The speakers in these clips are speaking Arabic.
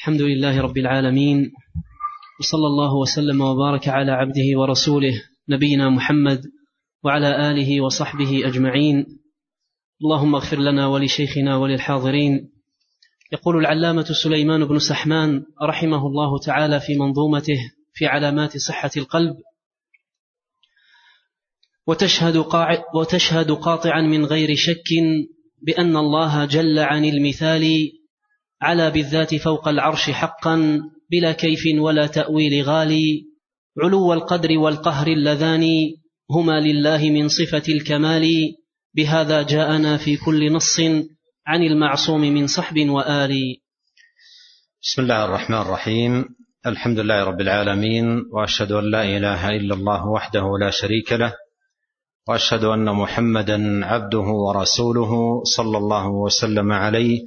الحمد لله رب العالمين وصلى الله وسلم وبارك على عبده ورسوله نبينا محمد وعلى آله وصحبه أجمعين. اللهم اغفر لنا ولشيخنا وللحاضرين. يقول العلامة سليمان بن سحمان رحمه الله تعالى في منظومته في علامات صحة القلب وتشهد, وتشهد قاطعا من غير شك بأن الله جل عن المثال على بالذات فوق العرش حقا بلا كيف ولا تأويل غالي علو القدر والقهر اللذان هما لله من صفة الكمال بهذا جاءنا في كل نص عن المعصوم من صحب وآل. بسم الله الرحمن الرحيم. الحمد لله رب العالمين وأشهد أن لا إله إلا الله وحده لا شريك له وأشهد أن محمدا عبده ورسوله صلى الله وسلم عليه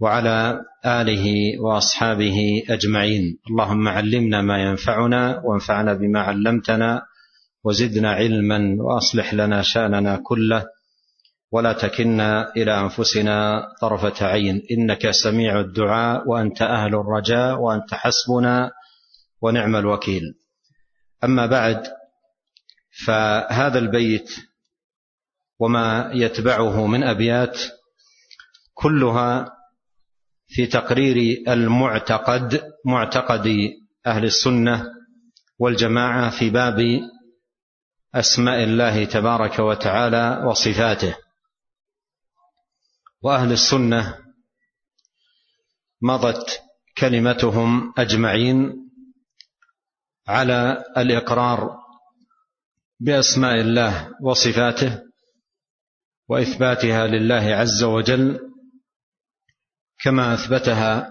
وعلى آله وأصحابه أجمعين. اللهم علمنا ما ينفعنا وانفعنا بما علمتنا وزدنا علما وأصلح لنا شأننا كله. ولا تكلنا إلى أنفسنا طرفة عين. إنك سميع الدعاء وأنت أهل الرجاء وأنت حسبنا ونعم الوكيل. أما بعد فهذا البيت وما يتبعه من أبيات كلها في تقرير المعتقد معتقد أهل السنة والجماعة في باب أسماء الله تبارك وتعالى وصفاته. وأهل السنة مضت كلمتهم أجمعين على الإقرار بأسماء الله وصفاته وإثباتها لله عز وجل كما أثبتها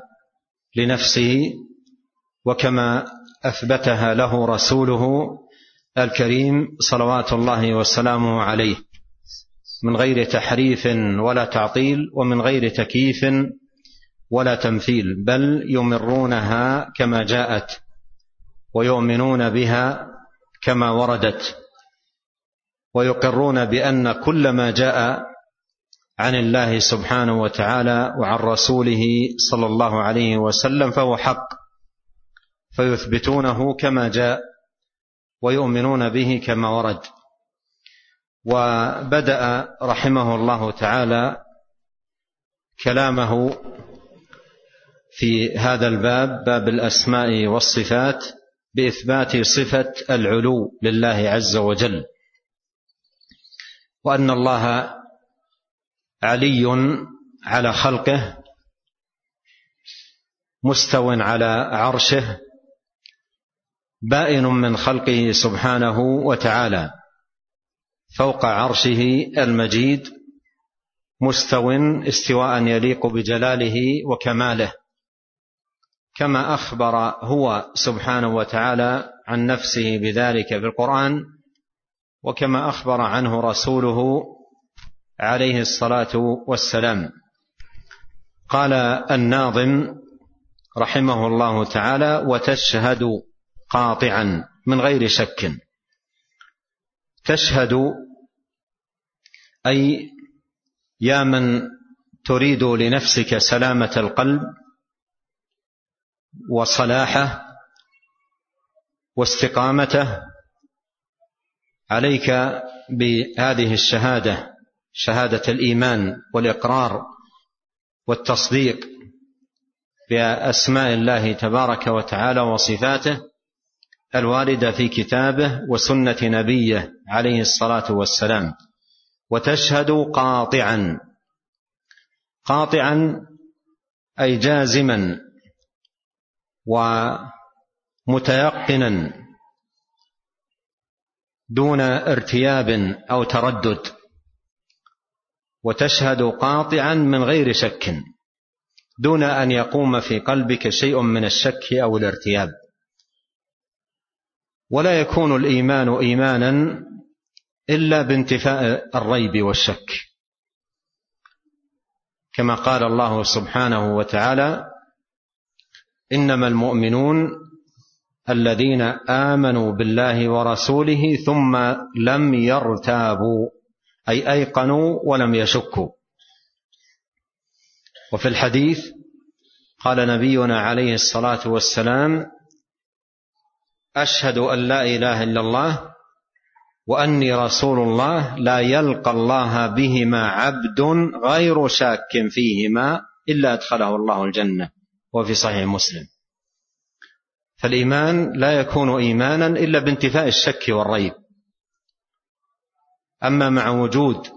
لنفسه وكما أثبتها له رسوله الكريم صلوات الله وسلامه عليه. من غير تحريف ولا تعطيل ومن غير تكييف ولا تمثيل بل يمرونها كما جاءت ويؤمنون بها كما وردت ويقرون بأن كل ما جاء عن الله سبحانه وتعالى وعن رسوله صلى الله عليه وسلم فهو حق. فيثبتونه كما جاء ويؤمنون به كما ورد. وبدأ رحمه الله تعالى كلامه في هذا الباب باب الأسماء والصفات بإثبات صفة العلو لله عز وجل. وأن الله علي على خلقه مستو على عرشه بائن من خلقه سبحانه وتعالى فوق عرشه المجيد مستو استواء يليق بجلاله وكماله كما أخبر هو سبحانه وتعالى عن نفسه بذلك في القرآن وكما أخبر عنه رسوله عليه الصلاة والسلام. قال الناظم رحمه الله تعالى وتشهد قاطعا من غير شك. تشهد أي يا من تريد لنفسك سلامة القلب وصلاحه واستقامته عليك بهذه الشهادة. شهادة الإيمان والإقرار والتصديق بأسماء الله تبارك وتعالى وصفاته الواردة في كتابه وسنة نبيه عليه الصلاة والسلام. وتشهد قاطعا. قاطعا أي جازما ومتيقنا دون ارتياب أو تردد. وتشهد قاطعا من غير شك دون أن يقوم في قلبك شيء من الشك أو الارتياب. ولا يكون الإيمان ايمانا إلا بانتفاء الريب والشك. كما قال الله سبحانه وتعالى إنما المؤمنون الذين آمنوا بالله ورسوله ثم لم يرتابوا. أي أيقنوا ولم يشكوا. وفي الحديث قال نبينا عليه الصلاة والسلام أشهد أن لا إله إلا الله وأني رسول الله لا يلقى الله بهما عبد غير شاك فيهما إلا أدخله الله الجنة وفي صحيح مسلم. فالإيمان لا يكون إيمانا إلا بانتفاء الشك والريب. أما مع وجود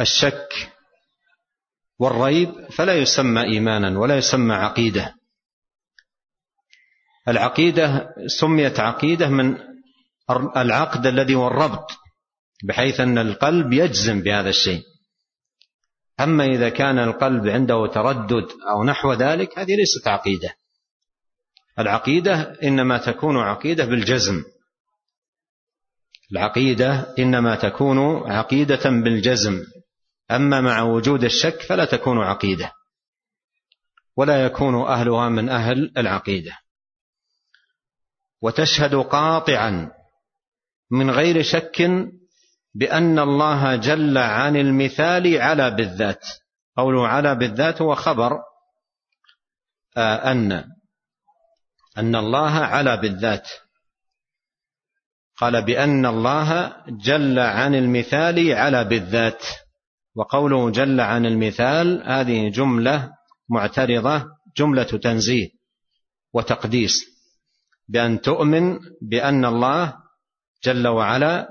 الشك والريب فلا يسمى إيمانا ولا يسمى عقيدة. العقيدة سميت عقيدة من العقد الذي هو الربط بحيث أن القلب يجزم بهذا الشيء. أما إذا كان القلب عنده تردد أو نحو ذلك هذه ليست عقيدة. العقيدة إنما تكون عقيدة بالجزم. العقيدة إنما تكون عقيدة بالجزم. أما مع وجود الشك فلا تكون عقيدة ولا يكون أهلها من أهل العقيدة. وتشهد قاطعا من غير شك بأن الله جل عن المثال على بالذات. قوله على بالذات هو خبر آه، أن أن الله على بالذات. قال بأن الله جل عن المثال على بالذات وقوله جل عن المثال هذه جملة معترضة جملة تنزيه وتقديس بأن تؤمن بأن الله جل وعلا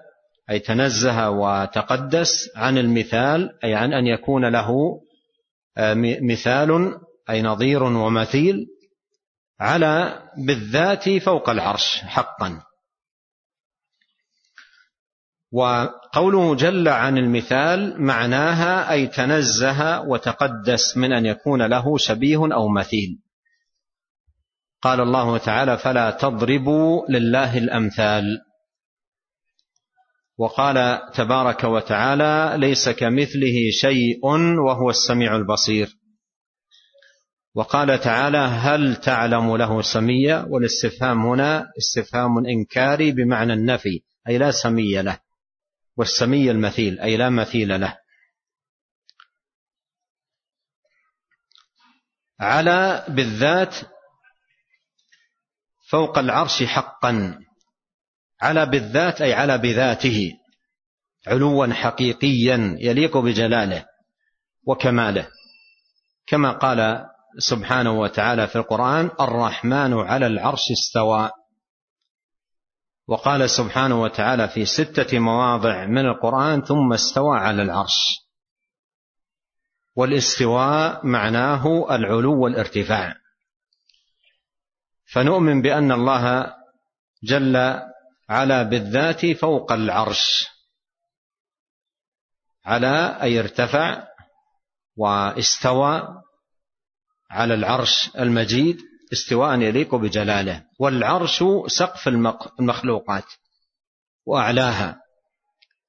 أي تنزه وتقدس عن المثال أي عن أن يكون له آه، مثال أي نظير ومثيل على بالذات فوق العرش حقا. وقوله جل عن المثال معناها أي تنزه وتقدس من أن يكون له شبيه أو مثيل. قال الله تعالى فلا تضربوا لله الأمثال. وقال تبارك وتعالى ليس كمثله شيء وهو السميع البصير. وقال تعالى هل تعلم له سميا والاستفهام هنا استفهام إنكاري بمعنى النفي أي لا سمي له. والسمي المثيل أي لا مثيل له. على بالذات فوق العرش حقا. على بالذات أي على بذاته. علوا حقيقيا يليق بجلاله وكماله. كما قال سبحانه وتعالى في القرآن الرحمن على العرش استوى. وقال سبحانه وتعالى في ستة مواضع من القرآن ثم استوى على العرش. والاستواء معناه العلو والارتفاع. فنؤمن بأن الله جل على بالذات فوق العرش. على أي ارتفع واستوى على العرش المجيد استواء يليق بجلاله والعرش سقف المخلوقات وأعلاها.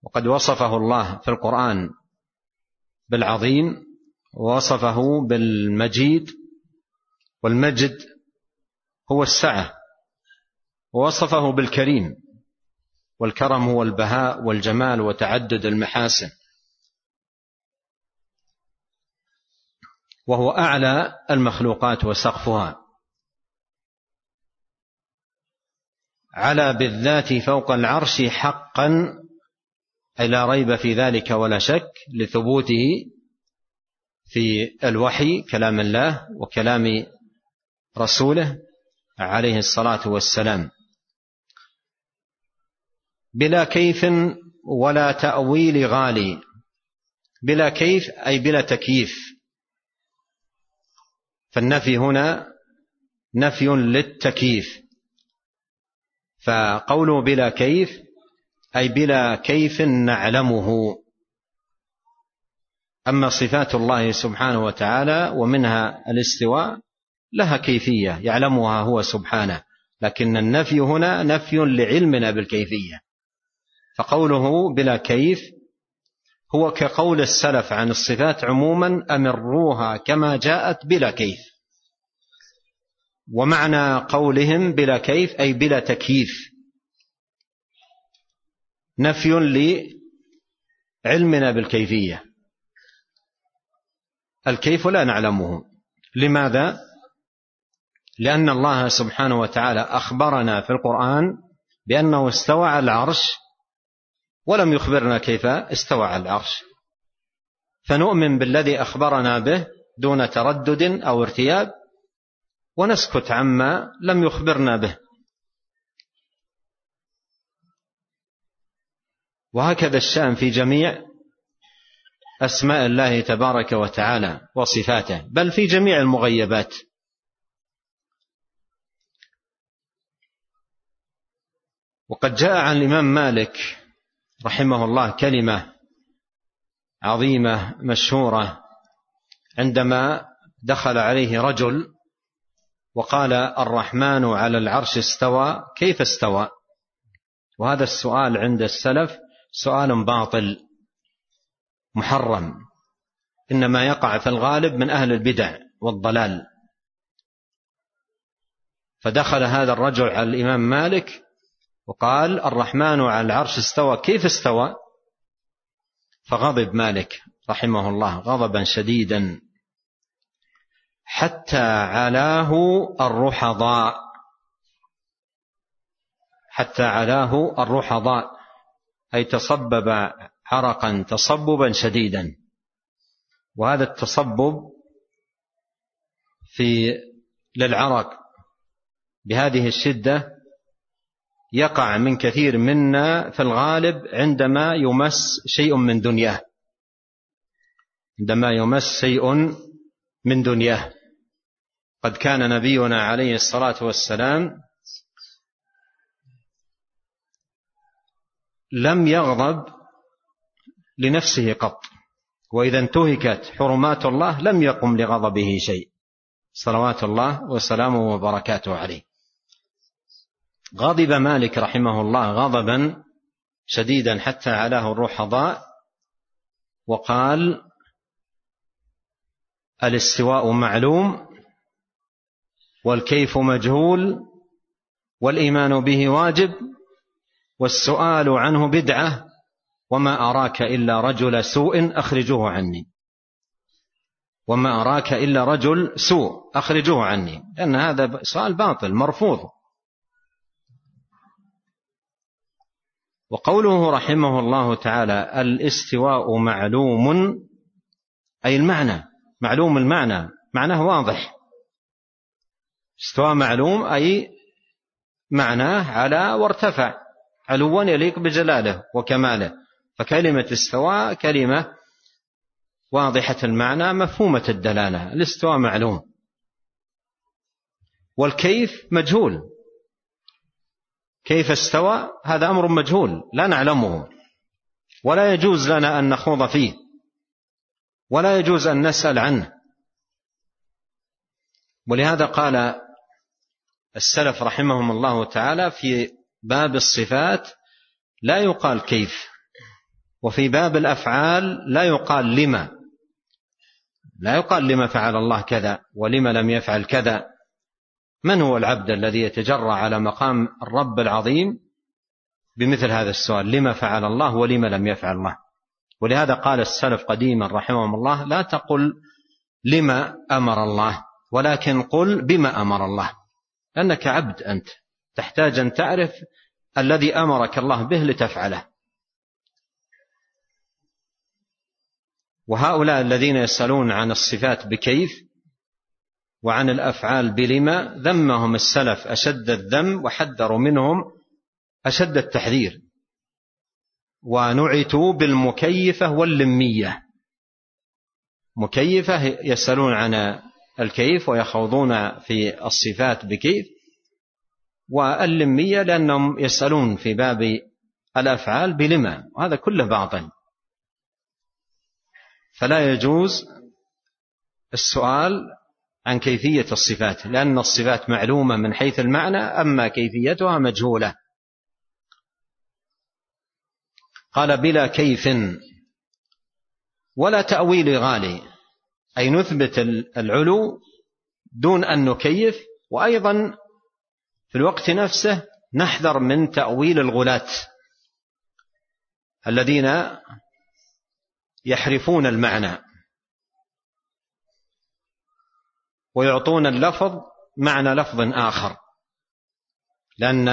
وقد وصفه الله في القرآن بالعظيم ووصفه بالمجيد والمجد هو السعة. ووصفه بالكريم والكرم هو البهاء والجمال وتعدد المحاسن. وهو أعلى المخلوقات وسقفها. على بالذات فوق العرش حقا أي لا ريب في ذلك ولا شك لثبوته في الوحي كلام الله وكلام رسوله عليه الصلاة والسلام. بلا كيف ولا تأويل غالي. بلا كيف أي بلا تكييف. فالنفي هنا نفي للتكييف. فقوله بلا كيف أي بلا كيف نعلمه. أما صفات الله سبحانه وتعالى ومنها الاستواء لها كيفية يعلمها هو سبحانه. لكن النفي هنا نفي لعلمنا بالكيفية. فقوله بلا كيف هو كقول السلف عن الصفات عموما أمروها كما جاءت بلا كيف. ومعنى قولهم بلا كيف أي بلا تكييف. نفي لعلمنا بالكيفية. الكيف لا نعلمه. لماذا؟ لأن الله سبحانه وتعالى أخبرنا في القرآن بأنه استوى على العرش ولم يخبرنا كيف استوى على العرش. فنؤمن بالذي أخبرنا به دون تردد أو ارتياب. ونسكت عما لم يخبرنا به. وهكذا الشأن في جميع أسماء الله تبارك وتعالى وصفاته بل في جميع المغيبات. وقد جاء عن الإمام مالك رحمه الله كلمة عظيمة مشهورة عندما دخل عليه رجل وقال الرحمن على العرش استوى كيف استوى؟ وهذا السؤال عند السلف سؤال باطل محرم. إنما يقع في الغالب من أهل البدع والضلال. فدخل هذا الرجل على الإمام مالك وقال الرحمن على العرش استوى كيف استوى؟ فغضب مالك رحمه الله غضبا شديدا. حتى علاه الرحضاء. حتى علاه الرحضاء. أي تصبب عرقا تصببا شديدا. وهذا التصبب في للعرق. بهذه الشدة يقع من كثير منا في الغالب عندما يمس شيء من دنياه. عندما يمس شيء من دنياه. قد كان نبينا عليه الصلاة والسلام لم يغضب لنفسه قط. وإذا انتهكت حرمات الله لم يقم لغضبه شيء. صلوات الله وسلامه وبركاته عليه. غضب مالك رحمه الله غضبا شديدا حتى علاه الرحضاء وقال الاستواء معلوم والكيف مجهول والإيمان به واجب والسؤال عنه بدعة وما أراك إلا رجل سوء أخرجوه عني. وما أراك إلا رجل سوء أخرجوه عني. لأن هذا سؤال باطل مرفوض. وقوله رحمه الله تعالى الاستواء معلوم أي المعنى. معلوم المعنى. معناه واضح. استواء معلوم أي معناه على وارتفع. علوا يليق بجلاله وكماله. فكلمة استواء كلمة واضحة المعنى مفهومة الدلالة. الاستواء معلوم. والكيف مجهول. كيف استوى؟ هذا أمر مجهول. لا نعلمه. ولا يجوز لنا أن نخوض فيه. ولا يجوز أن نسأل عنه. ولهذا قال السلف رحمهم الله تعالى في باب الصفات لا يقال كيف وفي باب الأفعال لا يقال لما. لا يقال لما فعل الله كذا ولما لم يفعل كذا. من هو العبد الذي يتجرا على مقام الرب العظيم؟ بمثل هذا السؤال لما فعل الله ولما لم يفعل الله؟ ولهذا قال السلف قديما رحمهم الله لا تقل لما أمر الله ولكن قل بما أمر الله. لأنك عبد أنت تحتاج أن تعرف الذي أمرك الله به لتفعله. وهؤلاء الذين يسألون عن الصفات بكيف وعن الأفعال بلما ذمهم السلف أشد الذم وحذروا منهم أشد التحذير. ونعتوا بالمكيفة واللمية. مكيفة يسألون عن الكيف ويخوضون في الصفات بكيف واللمية لأنهم يسألون في باب الأفعال بلما وهذا كله باطل فلا يجوز السؤال عن كيفية الصفات لأن الصفات معلومة من حيث المعنى أما كيفيتها مجهولة. قال بلا كيف. ولا تأويل غالي. أي نثبت العلو دون أن نكيف. وأيضا في الوقت نفسه نحذر من تأويل الغلاة الذين يحرفون المعنى ويعطون اللفظ معنى لفظ آخر. لأن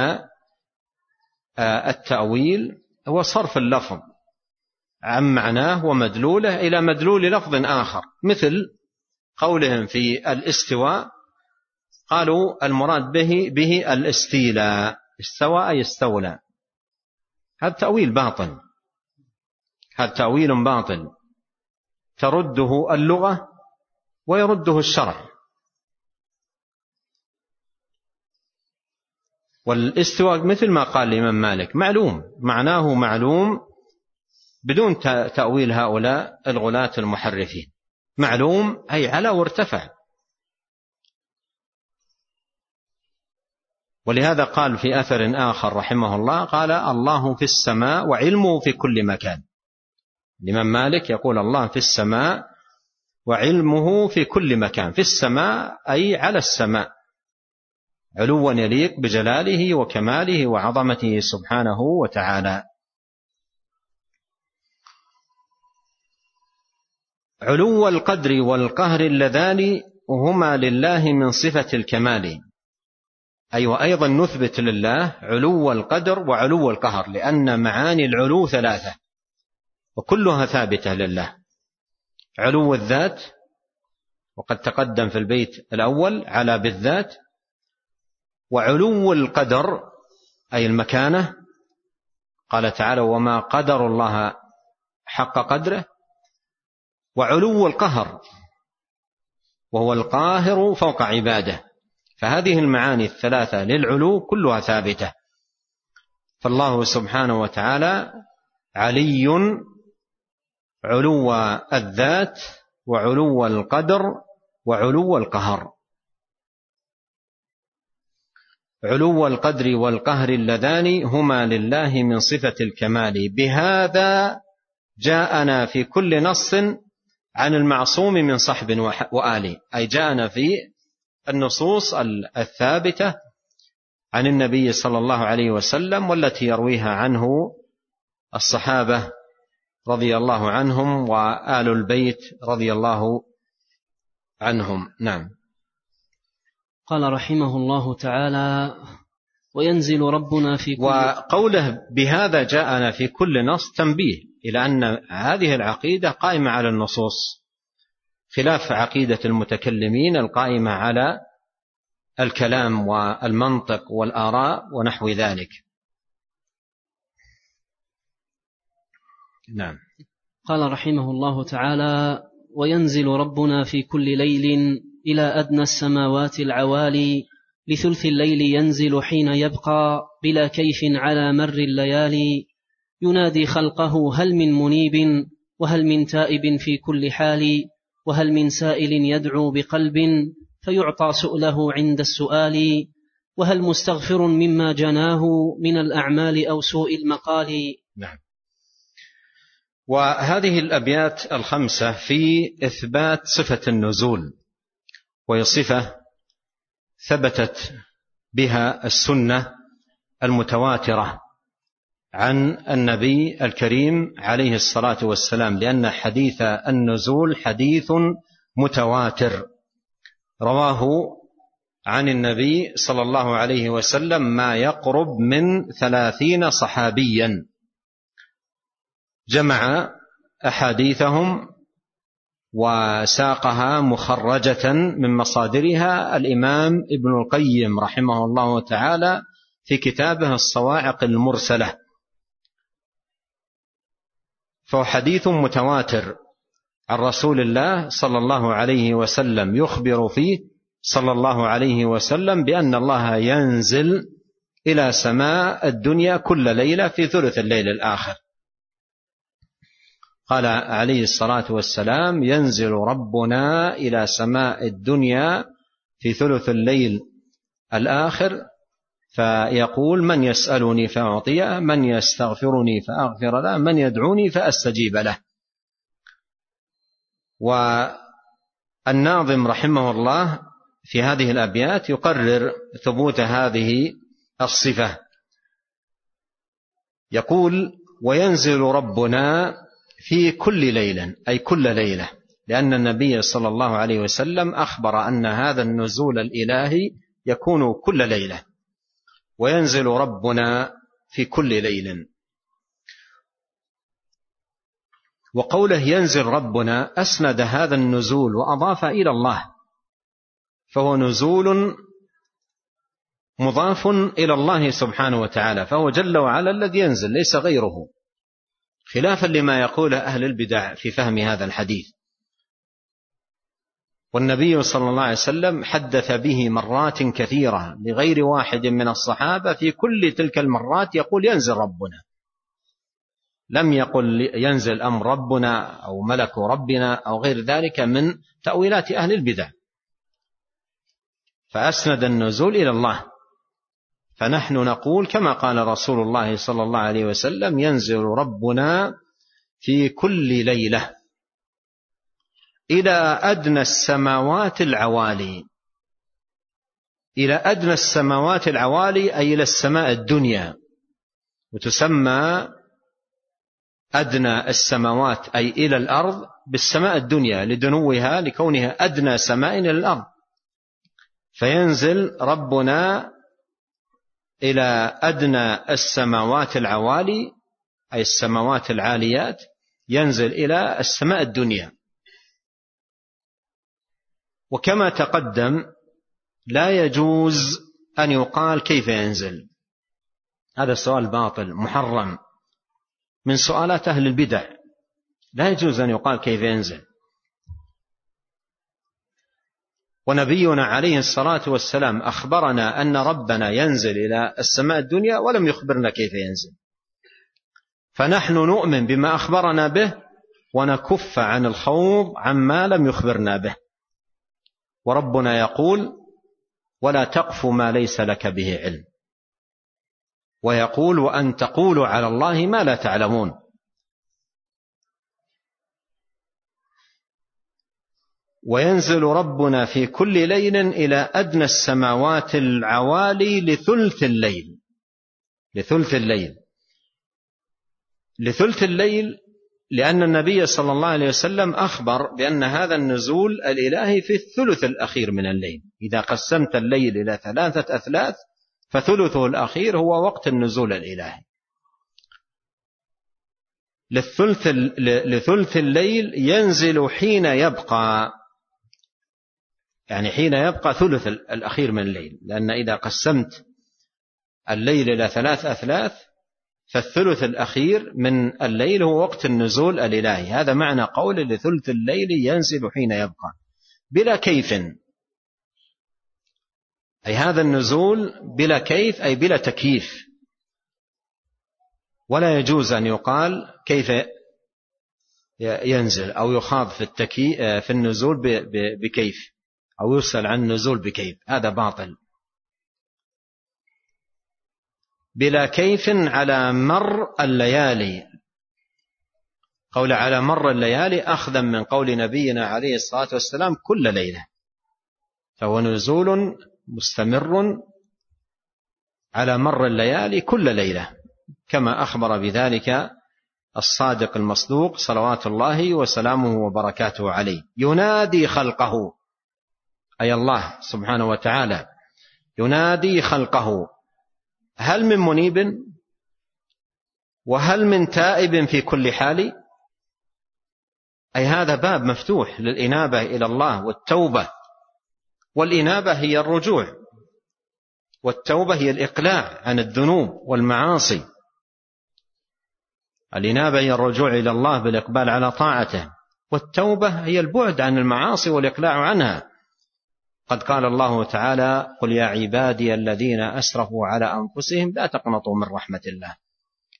آه، التأويل هو صرف اللفظ عن معناه ومدلوله إلى مدلول لفظ آخر مثل قولهم في الاستواء قالوا المراد به به الاستيلاء استوى أي استولى. هذا تأويل باطل. هذا تأويل باطل. ترده اللغة ويرده الشرع. والاستواء مثل ما قال الإمام مالك معلوم معناه معلوم بدون تأويل هؤلاء الغلاة المحرفين. معلوم أي على وارتفع. ولهذا قال في أثر آخر رحمه الله قال الله في السماء وعلمه في كل مكان. الإمام مالك يقول الله في السماء وعلمه في كل مكان. في السماء أي على السماء. علوا يليق بجلاله وكماله وعظمته سبحانه وتعالى. علو القدر والقهر اللذان هما لله من صفة الكمال. أي أيوة وأيضا نثبت لله علو القدر وعلو القهر لأن معاني العلو ثلاثة وكلها ثابتة لله. علو الذات وقد تقدم في البيت الأول على بالذات وعلو القدر أي المكانة قال تعالى وما قدر الله حق قدره وعلو القهر وهو القاهر فوق عباده. فهذه المعاني الثلاثة للعلو كلها ثابتة. فالله سبحانه وتعالى علي علو الذات وعلو القدر وعلو القهر. علو القدر والقهر اللذان هما لله من صفة الكمال. بهذا جاءنا في كل نص عن المعصوم من صحب وآل. أي جاءنا في النصوص الثابتة عن النبي صلى الله عليه وسلم والتي يرويها عنه الصحابة رضي الله عنهم وآل البيت رضي الله عنهم. نعم. قال رحمه الله تعالى وينزل ربنا في كل وقوله بهذا جاءنا في كل نص تنبيه إلى أن هذه العقيدة قائمة على النصوص خلاف عقيدة المتكلمين القائمة على الكلام والمنطق والآراء ونحو ذلك. نعم. قال رحمه الله تعالى وينزل ربنا في كل ليل إلى أدنى السماوات العوالي لثلث الليل ينزل حين يبقى بلا كيف على مر الليالي. ينادي خلقه هل من منيب وهل من تائب في كل حال وهل من سائل يدعو بقلب فيعطى سؤله عند السؤال. وهل مستغفر مما جناه من الأعمال أو سوء المقال؟ نعم. وهذه الأبيات الخمسة في إثبات صفة النزول. وهي صفة ثبتت بها السنة المتواترة عن النبي الكريم عليه الصلاة والسلام لأن حديث النزول حديث متواتر. رواه عن النبي صلى الله عليه وسلم ما يقرب من ثلاثين صحابيا. جمع أحاديثهم وساقها مخرجة من مصادرها الإمام ابن القيم رحمه الله تعالى في كتابه الصواعق المرسلة. فهو حديث متواتر عن رسول الله صلى الله عليه وسلم يخبر فيه صلى الله عليه وسلم بأن الله ينزل إلى سماء الدنيا كل ليلة في ثلث الليل الآخر. قال عليه الصلاة والسلام ينزل ربنا إلى سماء الدنيا في ثلث الليل الآخر فيقول من يسألني فأعطيه من يستغفرني فأغفر له من يدعوني فأستجيب له. والناظم رحمه الله في هذه الأبيات يقرر ثبوت هذه الصفة. يقول وينزل ربنا في كل ليلة أي كل ليلة لأن النبي صلى الله عليه وسلم أخبر أن هذا النزول الإلهي يكون كل ليلة وينزل ربنا في كل ليل. وقوله ينزل ربنا أسند هذا النزول وأضاف إلى الله فهو نزول مضاف إلى الله سبحانه وتعالى فهو جل وعلا الذي ينزل ليس غيره. خلافا لما يقوله أهل البدع في فهم هذا الحديث. والنبي صلى الله عليه وسلم حدث به مرات كثيرة لغير واحد من الصحابة في كل تلك المرات يقول ينزل ربنا. لم يقل ينزل أمر ربنا أو ملك ربنا أو غير ذلك من تأويلات أهل البدع. فأسند النزول إلى الله. فنحن نقول كما قال رسول الله صلى الله عليه وسلم ينزل ربنا في كل ليلة. إلى أدنى السماوات العوالي. إلى أدنى السماوات العوالي أي إلى السماء الدنيا. وتسمى أدنى السماوات أي إلى الأرض بالسماء الدنيا لدنوها لكونها أدنى سماء إلى الأرض. فينزل ربنا إلى أدنى السماوات العوالي أي السماوات العاليات ينزل إلى السماء الدنيا. وكما تقدم لا يجوز أن يقال كيف ينزل. هذا السؤال باطل محرم. من سؤالات أهل البدع لا يجوز أن يقال كيف ينزل. ونبينا عليه الصلاة والسلام أخبرنا أن ربنا ينزل إلى السماء الدنيا ولم يخبرنا كيف ينزل. فنحن نؤمن بما أخبرنا به ونكف عن الخوض عما لم يخبرنا به. وربنا يقول ولا تقف ما ليس لك به علم ويقول وأن تقولوا على الله ما لا تعلمون وينزل ربنا في كل ليل إلى أدنى السماوات العوالي لثلث الليل. لثلث الليل. لثلث الليل لأن النبي صلى الله عليه وسلم أخبر بأن هذا النزول الإلهي في الثلث الأخير من الليل. إذا قسمت الليل إلى ثلاثة أثلاث فثلثه الأخير هو وقت النزول الإلهي. للثلث لثلث الليل ينزل حين يبقى. يعني حين يبقى ثلث الأخير من الليل لأن إذا قسمت الليل إلى ثلاث أثلاث فالثلث الأخير من الليل هو وقت النزول الإلهي. هذا معنى قول لثلث الليل ينزل حين يبقى. بلا كيف. أي هذا النزول بلا كيف أي بلا تكييف. ولا يجوز أن يقال كيف ينزل أو يخاض في, التكي في النزول بكيف. أو يسأل عن النزول بكيف. هذا باطل. بلا كيف على مر الليالي. قول على مر الليالي أخذا من قول نبينا عليه الصلاة والسلام كل ليلة. فهو نزول مستمر على مر الليالي كل ليلة. كما أخبر بذلك الصادق المصدوق صلوات الله وسلامه وبركاته عليه. ينادي خلقه. أي الله سبحانه وتعالى ينادي خلقه. هل من منيب؟ وهل من تائب في كل حال؟ أي هذا باب مفتوح للإنابة إلى الله والتوبة. والإنابة هي الرجوع. والتوبة هي الإقلاع عن الذنوب والمعاصي. الإنابة هي الرجوع إلى الله بالإقبال على طاعته. والتوبة هي البعد عن المعاصي والإقلاع عنها. قد قال الله تعالى قل يا عبادي الذين أسرفوا على أنفسهم لا تقنطوا من رحمة الله.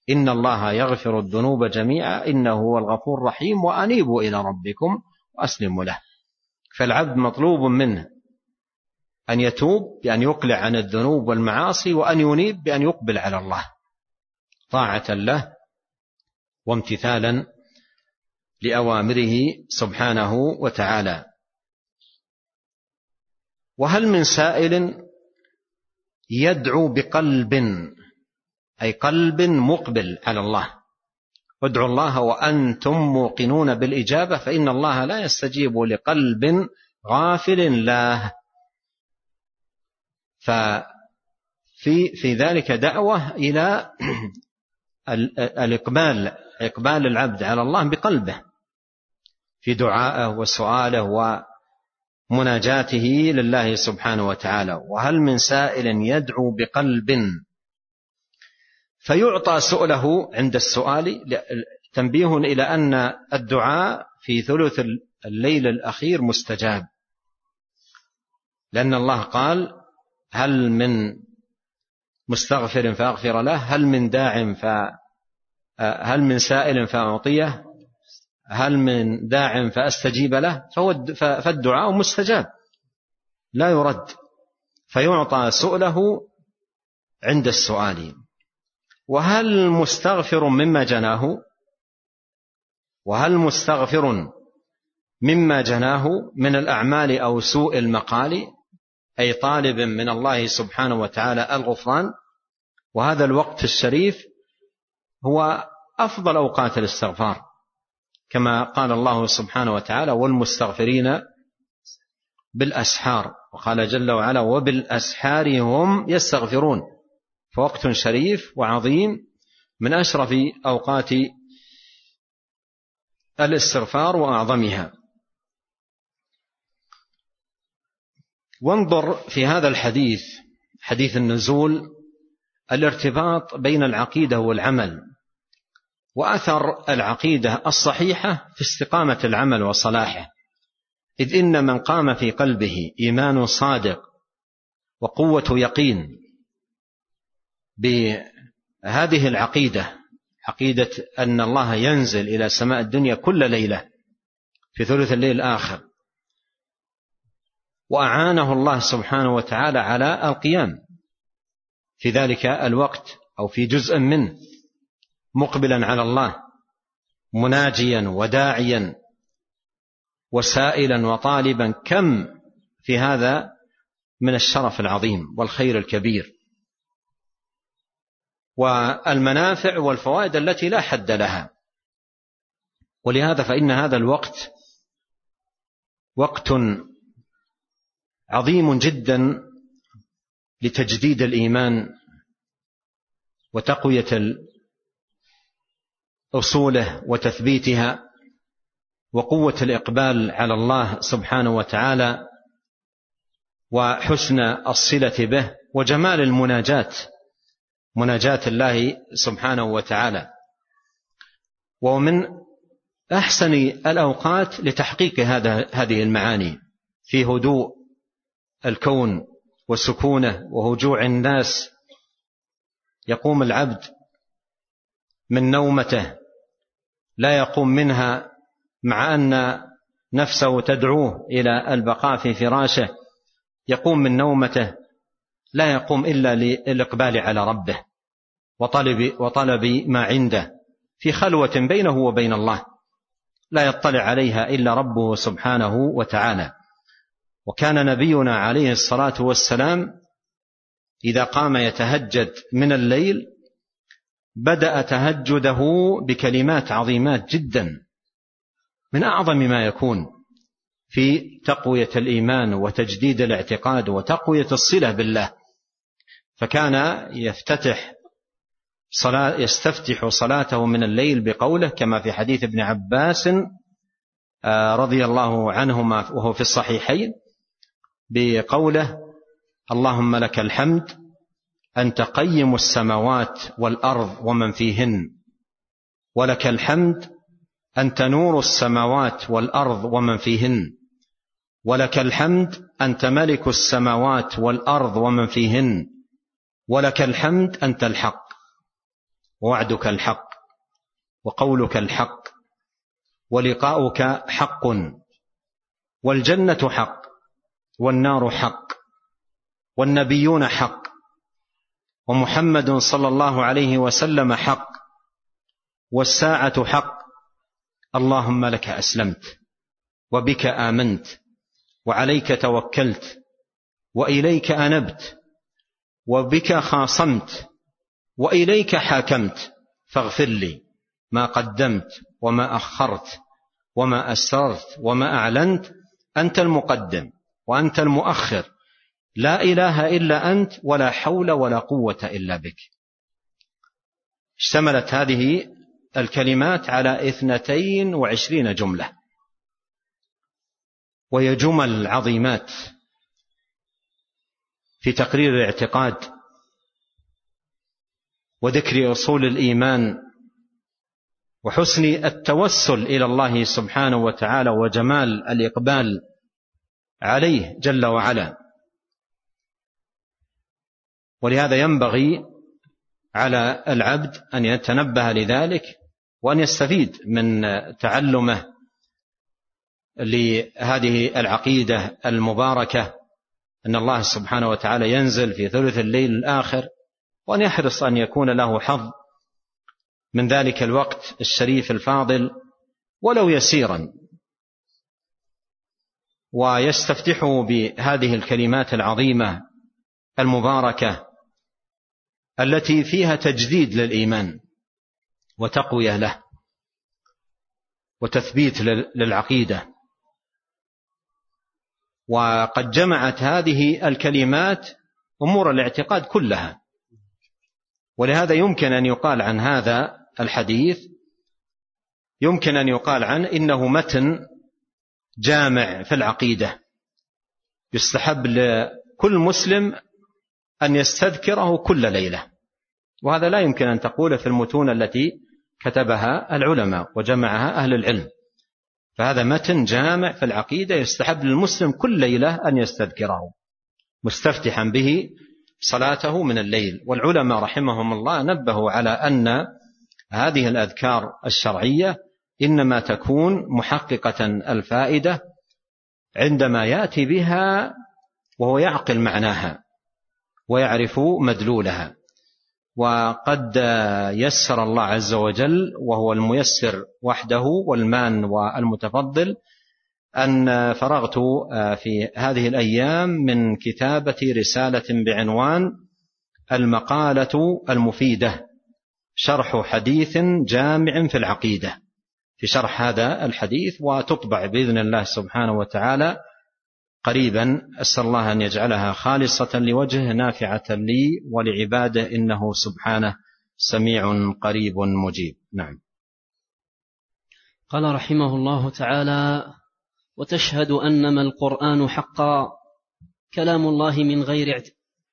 إن الله يغفر الذنوب جميعا إنه هو الغفور الرحيم وأنيبوا إلى ربكم وأسلموا له. فالعبد مطلوب منه أن يتوب بأن يقلع عن الذنوب والمعاصي وأن ينيب بأن يقبل على الله. طاعة له وامتثالا لأوامره سبحانه وتعالى. وهل من سائل يدعو بقلب أي قلب مقبل على الله؟ ادعوا الله وأنتم موقنون بالإجابة فإن الله لا يستجيب لقلب غافل له. ففي في ذلك دعوة إلى الإقبال إقبال العبد على الله بقلبه في دعائه وسؤاله ومناجاته لله سبحانه وتعالى. وهل من سائل يدعو بقلب؟ فيعطى سؤله عند السؤال تنبيه إلى أن الدعاء في ثلث الليل الأخير مستجاب. لأن الله قال هل من مستغفر فأغفر له هل من داع ف هل من سائل فأعطيه؟ هل من داع فأستجيب له؟ فهو فالدعاء مستجاب. لا يرد. فيعطى سؤله عند السؤال. وهل مستغفر مما جناه؟ وهل مستغفر مما جناه من الأعمال أو سوء المقال؟ أي طالب من الله سبحانه وتعالى الغفران. وهذا الوقت الشريف هو أفضل أوقات الاستغفار. كما قال الله سبحانه وتعالى والمستغفرين بالأسحار. وقال جل وعلا وبالأسحار هم يستغفرون. فوقت شريف وعظيم من أشرف أوقات الاستغفار وأعظمها. وانظر في هذا الحديث حديث النزول الارتباط بين العقيدة والعمل. وأثر العقيدة الصحيحة في استقامة العمل وصلاحه. إذ إن من قام في قلبه إيمان صادق وقوة يقين بهذه العقيدة عقيدة أن الله ينزل إلى سماء الدنيا كل ليلة في ثلث الليل الآخر. وأعانه الله سبحانه وتعالى على القيام في ذلك الوقت أو في جزء منه. مقبلا على الله مناجيا وداعيا وسائلا وطالبا. كم في هذا من الشرف العظيم والخير الكبير. والمنافع والفوائد التي لا حد لها. ولهذا فإن هذا الوقت وقت عظيم جدا لتجديد الإيمان وتقوية أصوله وتثبيتها وقوة الإقبال على الله سبحانه وتعالى وحسن الصلة به وجمال المناجاة مناجاة الله سبحانه وتعالى. ومن أحسن الأوقات لتحقيق هذا هذه المعاني في هدوء الكون وسكونه وهجوع الناس. يقوم العبد من نومته. لا يقوم منها مع أن نفسه تدعوه إلى البقاء في فراشه. يقوم من نومته. لا يقوم إلا للاقبال على ربه وطلب وطلب ما عنده في خلوة بينه وبين الله. لا يطلع عليها إلا ربه سبحانه وتعالى. وكان نبينا عليه الصلاة والسلام إذا قام يتهجد من الليل بدأ تهجده بكلمات عظيمات جدا. من أعظم ما يكون في تقوية الإيمان وتجديد الاعتقاد وتقوية الصلة بالله. فكان يفتتح صلاة يستفتح صلاته من الليل بقوله كما في حديث ابن عباس آه، رضي الله عنهما وهو في الصحيحين بقوله اللهم لك الحمد انت قيم السماوات والأرض ومن فيهن. ولك الحمد انت نور السماوات والأرض ومن فيهن. ولك الحمد انت ملك السماوات والأرض ومن فيهن. ولك الحمد أنت الحق. ووعدك الحق. وقولك الحق. ولقاؤك حق. والجنة حق. والنار حق. والنبيون حق. ومحمد صلى الله عليه وسلم حق والساعة حق. اللهم لك أسلمت وبك آمنت وعليك توكلت وإليك أنبت وبك خاصمت وإليك حاكمت. فاغفر لي ما قدمت وما أخرت وما أسررت وما أعلنت. أنت المقدم وأنت المؤخر لا إله إلا أنت ولا حول ولا قوة إلا بك. اشتملت هذه الكلمات على اثنتين وعشرين جملة. وهي جمل عظيمات في تقرير الاعتقاد وذكر أصول الإيمان وحسن التوسل إلى الله سبحانه وتعالى وجمال الإقبال عليه جل وعلا. ولهذا ينبغي على العبد أن يتنبه لذلك وأن يستفيد من تعلمه لهذه العقيدة المباركة أن الله سبحانه وتعالى ينزل في ثلث الليل الآخر وأن يحرص أن يكون له حظ من ذلك الوقت الشريف الفاضل ولو يسيرا. ويستفتح بهذه الكلمات العظيمة المباركة التي فيها تجديد للإيمان وتقوية له وتثبيت للعقيدة. وقد جمعت هذه الكلمات أمور الاعتقاد كلها. ولهذا يمكن أن يقال عن هذا الحديث يمكن أن يقال عنه إنه متن جامع في العقيدة يستحب لكل مسلم أن يستذكره كل ليلة. وهذا لا يمكن أن تقول في المتون التي كتبها العلماء وجمعها أهل العلم. فهذا متن جامع في العقيدة يستحب للمسلم كل ليلة أن يستذكره مستفتحا به صلاته من الليل. والعلماء رحمهم الله نبهوا على أن هذه الأذكار الشرعية إنما تكون محققة الفائدة عندما يأتي بها وهو يعقل معناها. ويعرف مدلولها. وقد يسر الله عز وجل وهو الميسر وحده والمان والمتفضل أن فرغت في هذه الأيام من كتابة رسالة بعنوان المقالة المفيدة شرح حديث جامع في العقيدة. في شرح هذا الحديث وتطبع بإذن الله سبحانه وتعالى قريبا أسأل الله أن يجعلها خالصة لوجهه نافعة لي ولعباده إنه سبحانه سميع قريب مجيب. نعم. قال رحمه الله تعالى وتشهد أنما القرآن حقا كلام الله من غير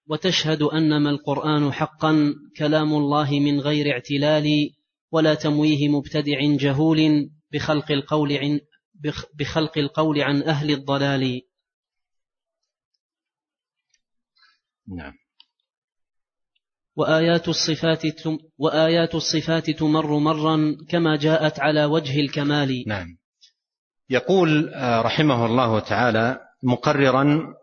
وتشهد أنما القرآن حقا كلام الله من غير اعتلال ولا تمويه مبتدع جهول بخلق القول عن بخلق القول عن أهل الضلال. نعم. وآيات الصفات وآيات الصفات تمر مرا كما جاءت على وجه الكمال. نعم. يقول آه، رحمه الله تعالى مقررا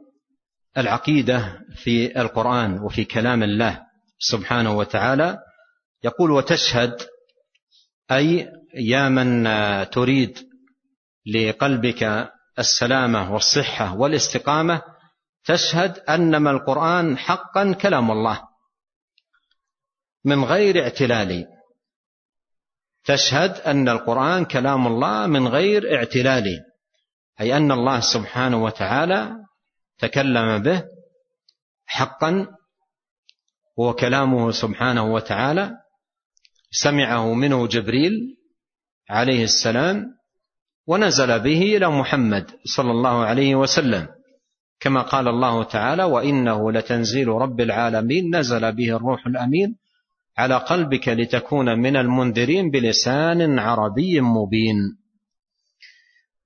العقيدة في القرآن وفي كلام الله سبحانه وتعالى. يقول وتشهد أي يا من آه، تريد لقلبك السلامة والصحة والاستقامة تشهد أنما القرآن حقا كلام الله. من غير اعتلال. تشهد أن القرآن كلام الله من غير اعتلال. أي أن الله سبحانه وتعالى تكلم به حقا هو كلامه سبحانه وتعالى. سمعه منه جبريل عليه السلام ونزل به إلى محمد صلى الله عليه وسلم. كما قال الله تعالى وانه لتنزيل رب العالمين نزل به الروح الامين على قلبك لتكون من المنذرين بلسان عربي مبين.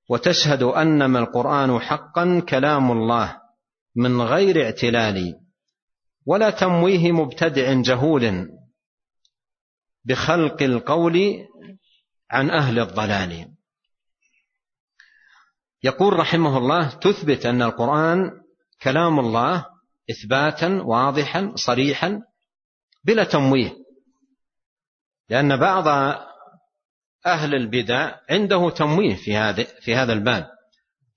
وتشهد انما القران حقا كلام الله من غير اعتلال ولا تمويه مبتدع جهول بخلق القول عن أهل الضلال. يقول رحمه الله تثبت أن القرآن كلام الله إثباتا واضحا صريحا بلا تمويه. لأن بعض أهل البدع عنده تمويه في هذا في هذا الباب.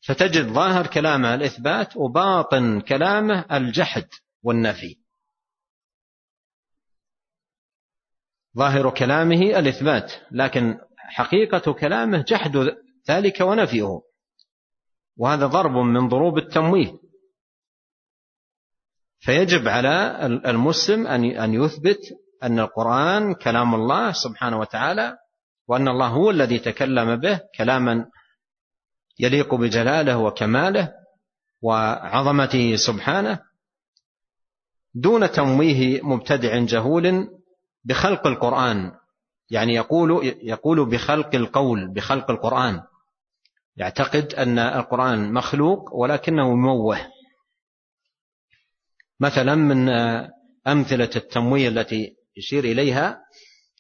فتجد ظاهر كلامه الإثبات وباطن كلامه الجحد والنفي. ظاهر كلامه الإثبات لكن حقيقة كلامه جحد ذلك ونفيه. وهذا ضرب من ضروب التمويه. فيجب على المسلم أن يثبت أن القرآن كلام الله سبحانه وتعالى وأن الله هو الذي تكلم به كلاما يليق بجلاله وكماله وعظمته سبحانه دون تمويه مبتدع جهول بخلق القرآن. يعني يقول يقول بخلق القول بخلق القرآن. يعتقد أن القرآن مخلوق ولكنه موه. مثلا من أمثلة التمويه التي يشير إليها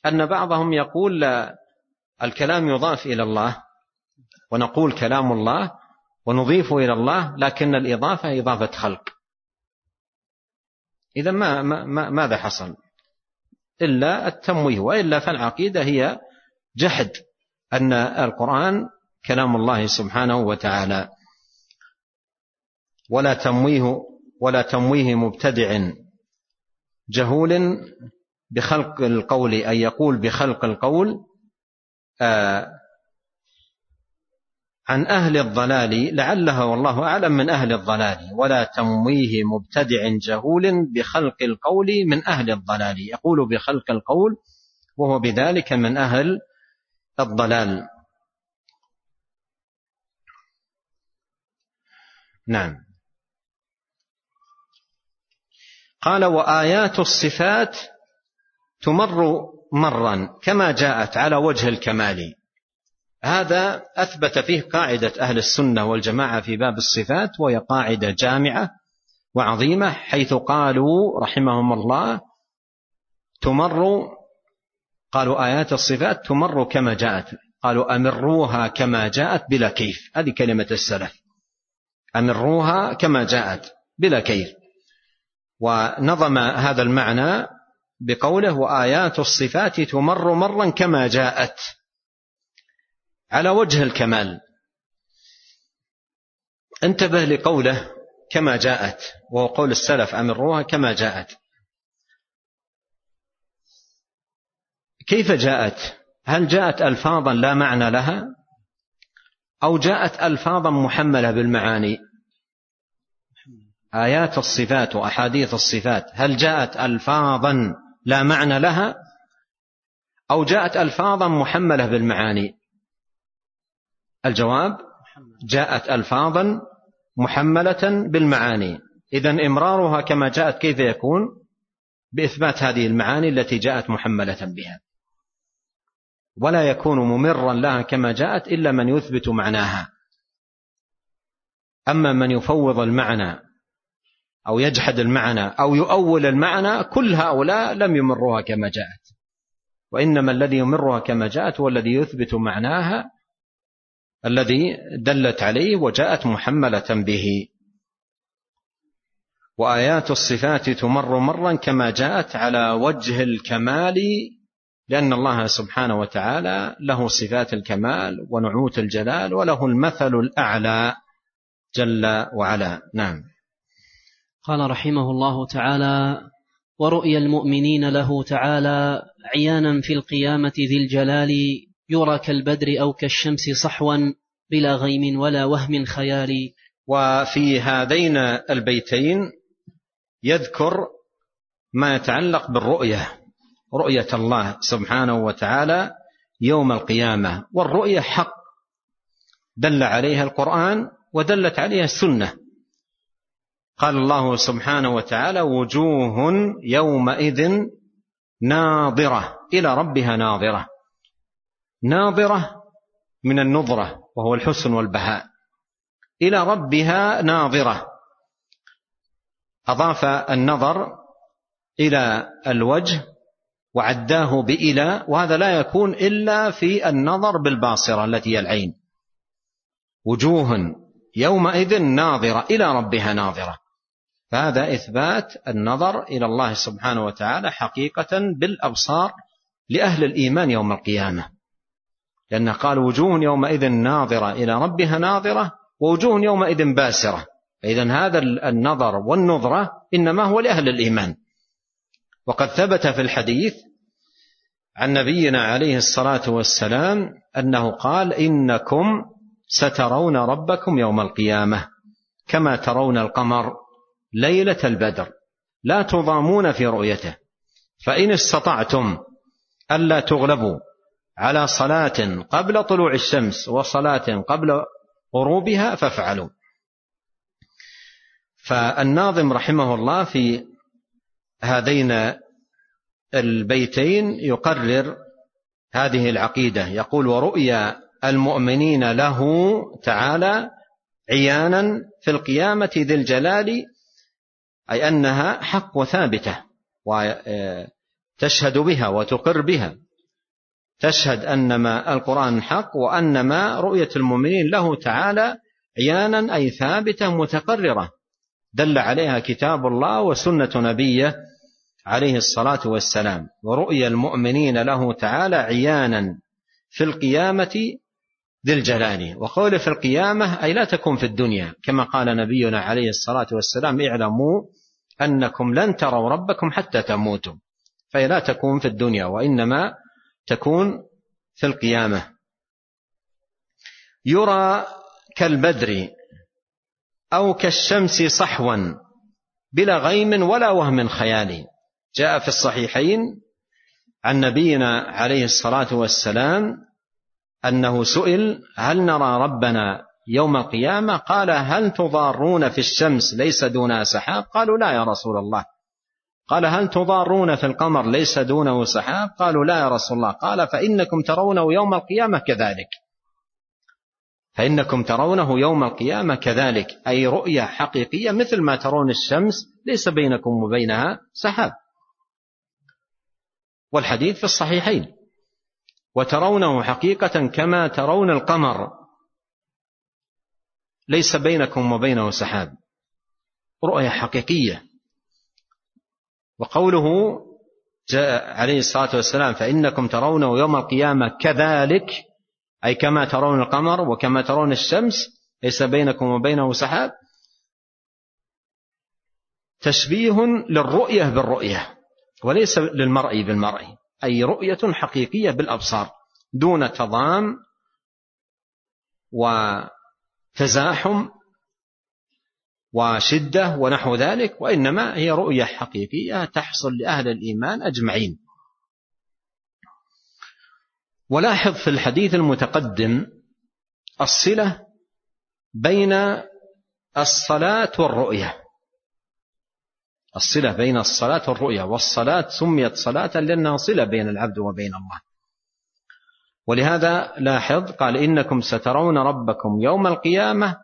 أن بعضهم يقول الكلام يضاف إلى الله ونقول كلام الله ونضيفه إلى الله لكن الإضافة إضافة خلق. إذا ما, ما ماذا حصل؟ إلا التمويه وإلا فالعقيدة هي جحد أن القرآن كلام الله سبحانه وتعالى. ولا تمويه ولا تمويه مبتدع. جهول بخلق القول أن يقول بخلق القول آه عن أهل الضلال لعلها والله أعلم من أهل الضلال. ولا تمويه مبتدع جهول بخلق القول من أهل الضلال. يقول بخلق القول وهو بذلك من أهل الضلال. نعم. قال وآيات الصفات تمر مرا كما جاءت على وجه الكمال. هذا أثبت فيه قاعدة أهل السنة والجماعة في باب الصفات وهي قاعدة جامعة وعظيمة حيث قالوا رحمهم الله تمر قالوا آيات الصفات تمر كما جاءت قالوا أمروها كما جاءت بلا كيف. هذه كلمة السلف. أمروها كما جاءت بلا كيف. ونظم هذا المعنى بقوله وآيات الصفات تمر مرا كما جاءت. على وجه الكمال. انتبه لقوله كما جاءت وهو قول السلف أمروها كما جاءت. كيف جاءت؟ هل جاءت ألفاظا لا معنى لها؟ أو جاءت ألفاظا محملة بالمعاني. آيات الصفات وأحاديث الصفات. هل جاءت ألفاظا لا معنى لها؟ أو جاءت ألفاظا محملة بالمعاني؟ الجواب جاءت ألفاظا محملة بالمعاني. إذا إمرارها كما جاءت كيف يكون؟ بإثبات هذه المعاني التي جاءت محملة بها. ولا يكون ممرا لها كما جاءت إلا من يثبت معناها. أما من يفوض المعنى أو يجحد المعنى أو يؤول المعنى كل هؤلاء لم يمروها كما جاءت. وإنما الذي يمرها كما جاءت هو الذي يثبت معناها الذي دلت عليه وجاءت محملة به. وآيات الصفات تمر مرا كما جاءت على وجه الكمال لأن الله سبحانه وتعالى له صفات الكمال ونعوت الجلال وله المثل الأعلى جل وعلا. نعم. قال رحمه الله تعالى ورؤيا المؤمنين له تعالى عيانا في القيامة ذي الجلال يرى كالبدر أو كالشمس صحوا بلا غيم ولا وهم خيالي وفي هذين البيتين يذكر ما يتعلق بالرؤية. رؤية الله سبحانه وتعالى يوم القيامة والرؤية حق. دل عليها القرآن ودلت عليها السنة. قال الله سبحانه وتعالى وجوه يومئذ ناظرة إلى ربها ناظرة. ناظرة من النظرة وهو الحسن والبهاء. إلى ربها ناظرة. أضاف النظر إلى الوجه وعداه بإلى وهذا لا يكون إلا في النظر بالباصرة التي هي العين. وجوه يومئذ ناظرة إلى ربها ناظرة. فهذا إثبات النظر إلى الله سبحانه وتعالى حقيقة بالأبصار لأهل الإيمان يوم القيامة. لأنه قال وجوه يومئذ ناظرة إلى ربها ناظرة ووجوه يومئذ باسرة. فإذا هذا النظر والنظرة إنما هو لأهل الإيمان. وقد ثبت في الحديث عن نبينا عليه الصلاة والسلام أنه قال إنكم سترون ربكم يوم القيامة كما ترون القمر ليلة البدر لا تضامون في رؤيته فإن استطعتم ألا تغلبوا على صلاة قبل طلوع الشمس وصلاة قبل غروبها فافعلوا. فالناظم رحمه الله في هذين البيتين يقرر هذه العقيدة. يقول ورؤيا المؤمنين له تعالى عيانا في القيامة ذي الجلال أي أنها حق وثابتة وتشهد بها وتقر بها. تشهد أن ما القرآن حق وأن ما رؤية المؤمنين له تعالى عيانا أي ثابتة متقررة. دل عليها كتاب الله وسنة نبيه عليه الصلاة والسلام. ورؤيا المؤمنين له تعالى عيانا في القيامة ذي الجلال. وقول في القيامة أي لا تكون في الدنيا. كما قال نبينا عليه الصلاة والسلام اعلموا أنكم لن تروا ربكم حتى تموتوا. فهي لا تكون في الدنيا وإنما تكون في القيامة. يرى كالبدر أو كالشمس صحوا بلا غيم ولا وهم خيالي جاء في الصحيحين عن نبينا عليه الصلاة والسلام أنه سئل هل نرى ربنا يوم القيامة؟ قال هل تضارون في الشمس ليس دونها سحاب؟ قالوا لا يا رسول الله. قال هل تضارون في القمر ليس دونه سحاب؟ قالوا لا يا رسول الله. قال فإنكم ترونه يوم القيامة كذلك. فإنكم ترونه يوم القيامة كذلك أي رؤية حقيقية مثل ما ترون الشمس ليس بينكم وبينها سحاب. والحديث في الصحيحين. وترونه حقيقة كما ترون القمر. ليس بينكم وبينه سحاب. رؤية حقيقية. وقوله جاء عليه الصلاة والسلام فإنكم ترونه يوم القيامة كذلك أي كما ترون القمر وكما ترون الشمس ليس بينكم وبينه سحاب. تشبيه للرؤية بالرؤية. وليس للمرء بالمرء أي رؤية حقيقية بالأبصار دون تضام وتزاحم وشدة ونحو ذلك وإنما هي رؤية حقيقية تحصل لأهل الإيمان أجمعين. ولاحظ في الحديث المتقدم الصلة بين الصلاة والرؤية. الصلة بين الصلاة والرؤية والصلاة سميت صلاة لأنها صلة بين العبد وبين الله. ولهذا لاحظ قال إنكم سترون ربكم يوم القيامة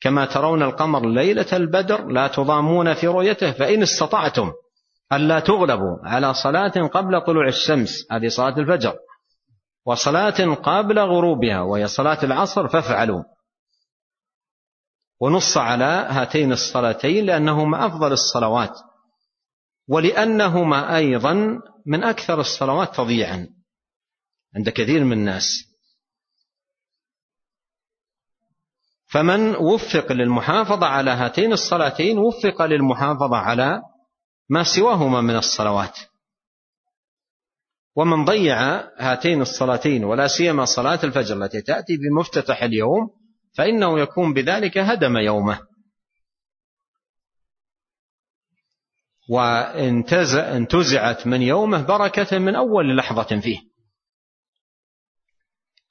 كما ترون القمر ليلة البدر لا تضامون في رؤيته فإن استطعتم ألا تغلبوا على صلاة قبل طلوع الشمس هذه صلاة الفجر وصلاة قبل غروبها وهي صلاة العصر فافعلوا. ونص على هاتين الصلاتين لأنهما أفضل الصلوات ولأنهما أيضا من أكثر الصلوات تضييعا عند كثير من الناس. فمن وفق للمحافظة على هاتين الصلاتين وفق للمحافظة على ما سواهما من الصلوات. ومن ضيع هاتين الصلاتين ولا سيما صلاة الفجر التي تأتي بمفتتح اليوم فإنه يكون بذلك هدم يومه. وانتزعت من يومه بركة من أول لحظة فيه.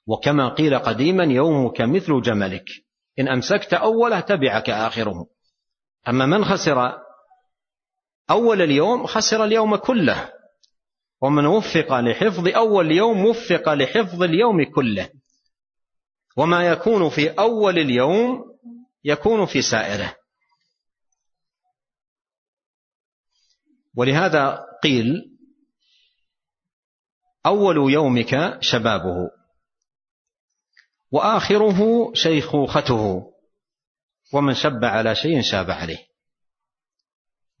وكما قيل قديما يومك مثل جملك. إن أمسكت أوله تبعك آخره. أما من خسر أول اليوم خسر اليوم كله. ومن وفق لحفظ أول يوم وفق لحفظ اليوم كله. وما يكون في أول اليوم يكون في سائرة. ولهذا قيل أول يومك شبابه وآخره شيخوخته ومن شب على شيء شاب عليه.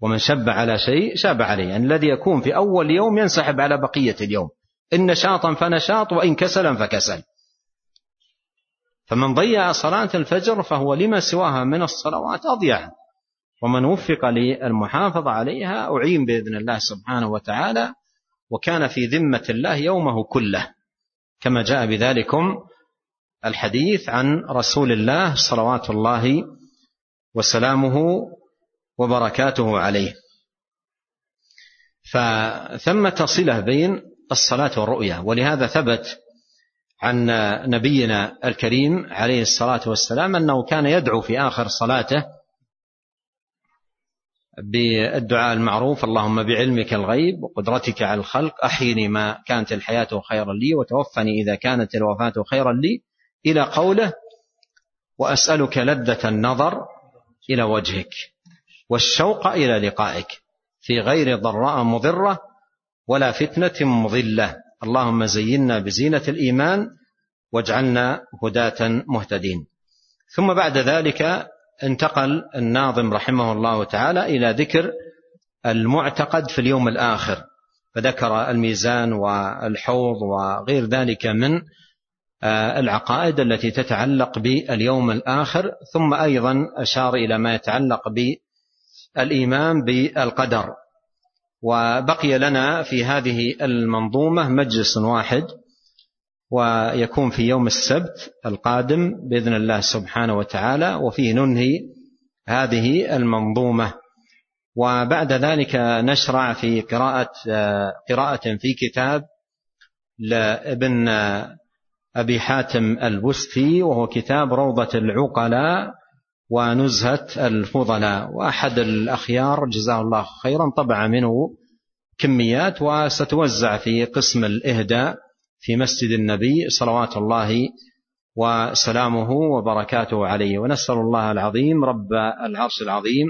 ومن شب على شيء شاب عليه يعني الذي يكون في أول يوم ينسحب على بقية اليوم. إن نشاطا فنشاط وإن كسلا فكسل. فمن ضيع صلاة الفجر فهو لما سواها من الصلوات أضيع. ومن وفق للمحافظة عليها أعين بإذن الله سبحانه وتعالى وكان في ذمة الله يومه كله. كما جاء بذلكم الحديث عن رسول الله صلوات الله وسلامه وبركاته عليه. فثمة صلة بين الصلاة والرؤية ولهذا ثبت عن نبينا الكريم عليه الصلاة والسلام أنه كان يدعو في آخر صلاته بالدعاء المعروف اللهم بعلمك الغيب وقدرتك على الخلق أحيني ما كانت الحياة خيرا لي وتوفني إذا كانت الوفاة خيرا لي إلى قوله وأسألك لذة النظر إلى وجهك والشوق إلى لقائك في غير ضراء مضرة ولا فتنة مضلة. اللهم زينا بزينة الإيمان واجعلنا هداة مهتدين. ثم بعد ذلك انتقل الناظم رحمه الله تعالى إلى ذكر المعتقد في اليوم الآخر فذكر الميزان والحوض وغير ذلك من آه، العقائد التي تتعلق باليوم الآخر ثم أيضا أشار إلى ما يتعلق بالإيمان بالقدر. وبقي لنا في هذه المنظومة مجلس واحد ويكون في يوم السبت القادم بإذن الله سبحانه وتعالى وفيه ننهي هذه المنظومة. وبعد ذلك نشرع في قراءة قراءة في كتاب لابن أبي حاتم البستي وهو كتاب روضة العقلاء ونزهة الفضلاء. وأحد الأخيار جزاه الله خيرا طبع منه كميات وستوزع في قسم الإهداء في مسجد النبي صلوات الله وسلامه وبركاته عليه. ونسأل الله العظيم رب العرش العظيم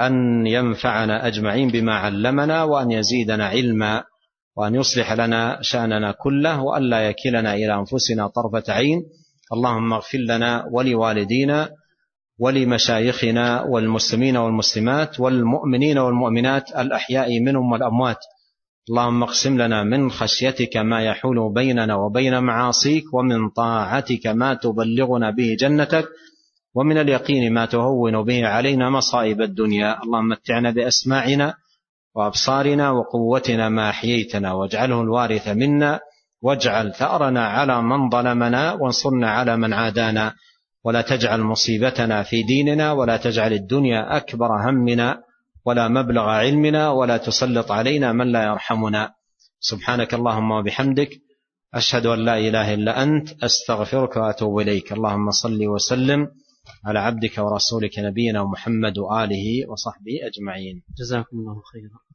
أن ينفعنا أجمعين بما علمنا وأن يزيدنا علما وأن يصلح لنا شأننا كله وأن لا يكلنا إلى أنفسنا طرفة عين. اللهم اغفر لنا ولوالدينا ولمشايخنا والمسلمين والمسلمات والمؤمنين والمؤمنات الأحياء منهم والأموات. اللهم اقسم لنا من خشيتك ما يحول بيننا وبين معاصيك ومن طاعتك ما تبلغنا به جنتك ومن اليقين ما تهون به علينا مصائب الدنيا. اللهم متعنا بأسماعنا وأبصارنا وقوتنا ما أحييتنا واجعله الوارث منا واجعل ثأرنا على من ظلمنا وانصرنا على من عادانا. ولا تجعل مصيبتنا في ديننا ولا تجعل الدنيا أكبر همنا ولا مبلغ علمنا ولا تسلط علينا من لا يرحمنا. سبحانك اللهم وبحمدك أشهد أن لا إله إلا أنت أستغفرك وأتوب إليك. اللهم صل وسلم على عبدك ورسولك نبينا محمد وآله وصحبه أجمعين. جزاكم الله خيرا.